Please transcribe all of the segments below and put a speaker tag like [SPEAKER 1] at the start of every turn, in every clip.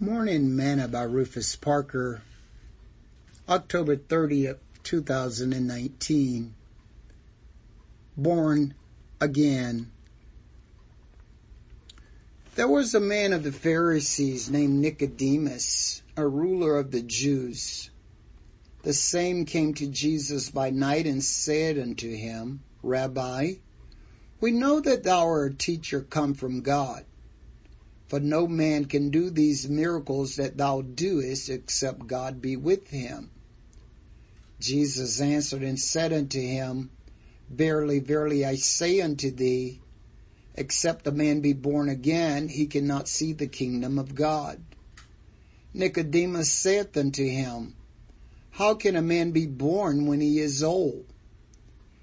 [SPEAKER 1] Morning Manna by Rufus Parker, October 30th, 2019. Born again. There was a man of the Pharisees named Nicodemus, a ruler of the Jews. The same came to Jesus by night and said unto him, Rabbi, we know that thou art a teacher come from God. For no man can do these miracles that thou doest except God be with him. Jesus answered and said unto him, Verily, verily, I say unto thee, except a man be born again, he cannot see the kingdom of God. Nicodemus saith unto him, How can a man be born when he is old?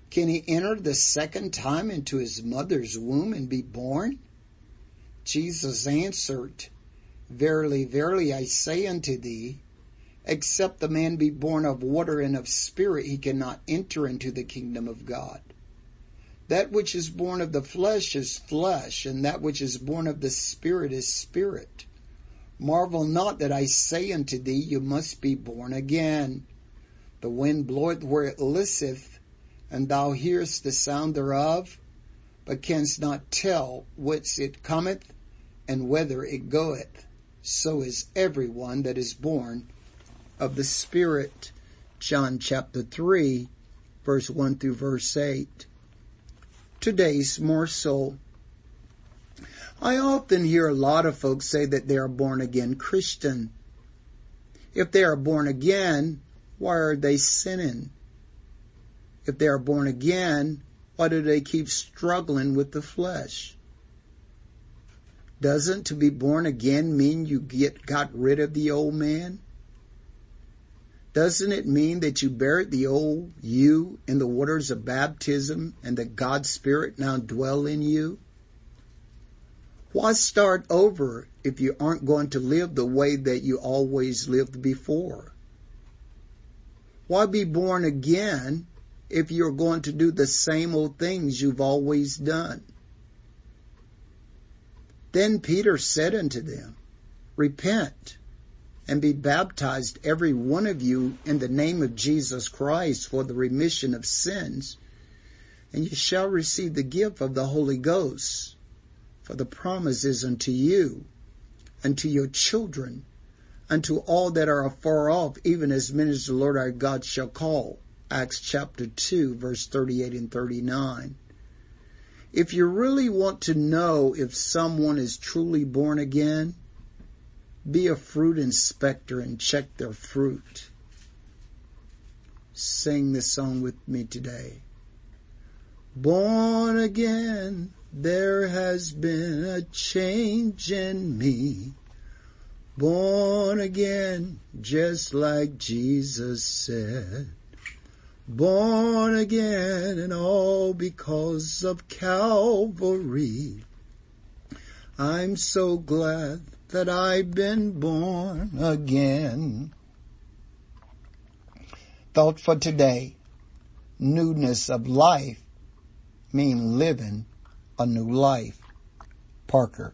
[SPEAKER 1] Can he enter the second time into his mother's womb and be born? Jesus answered, Verily, verily, I say unto thee, except the man be born of water and of spirit, he cannot enter into the kingdom of God. That which is born of the flesh is flesh, and that which is born of the spirit is spirit. Marvel not that I say unto thee, you must be born again. The wind bloweth where it listeth, and thou hearest the sound thereof, but canst not tell whence it cometh and whither it goeth. So is every one that is born of the Spirit. John chapter 3, verse 1 through verse 8. Today's morsel. I often hear a lot of folks say that they are born again Christian. If they are born again, why are they sinning? If they are born again, why do they keep struggling with the flesh? Doesn't to be born again mean you get got rid of the old man? Doesn't it mean that you buried the old you in the waters of baptism and that God's Spirit now dwell in you? Why start over if you aren't going to live the way that you always lived before? Why be born again if you're going to do the same old things you've always done? Then Peter said unto them, Repent and be baptized every one of you in the name of Jesus Christ for the remission of sins, and you shall receive the gift of the Holy Ghost. For the promise is unto you, unto your children, unto all that are afar off, even as many as the Lord our God shall call. Acts chapter 2 verse 38 and 39. If you really want to know if someone is truly born again, be a fruit inspector and check their fruit. Sing this song with me today. Born again, there has been a change in me. Born again, just like Jesus said. Born again and all because of Calvary. I'm so glad that I've been born again. Thought for today, newness of life mean living a new life. Parker.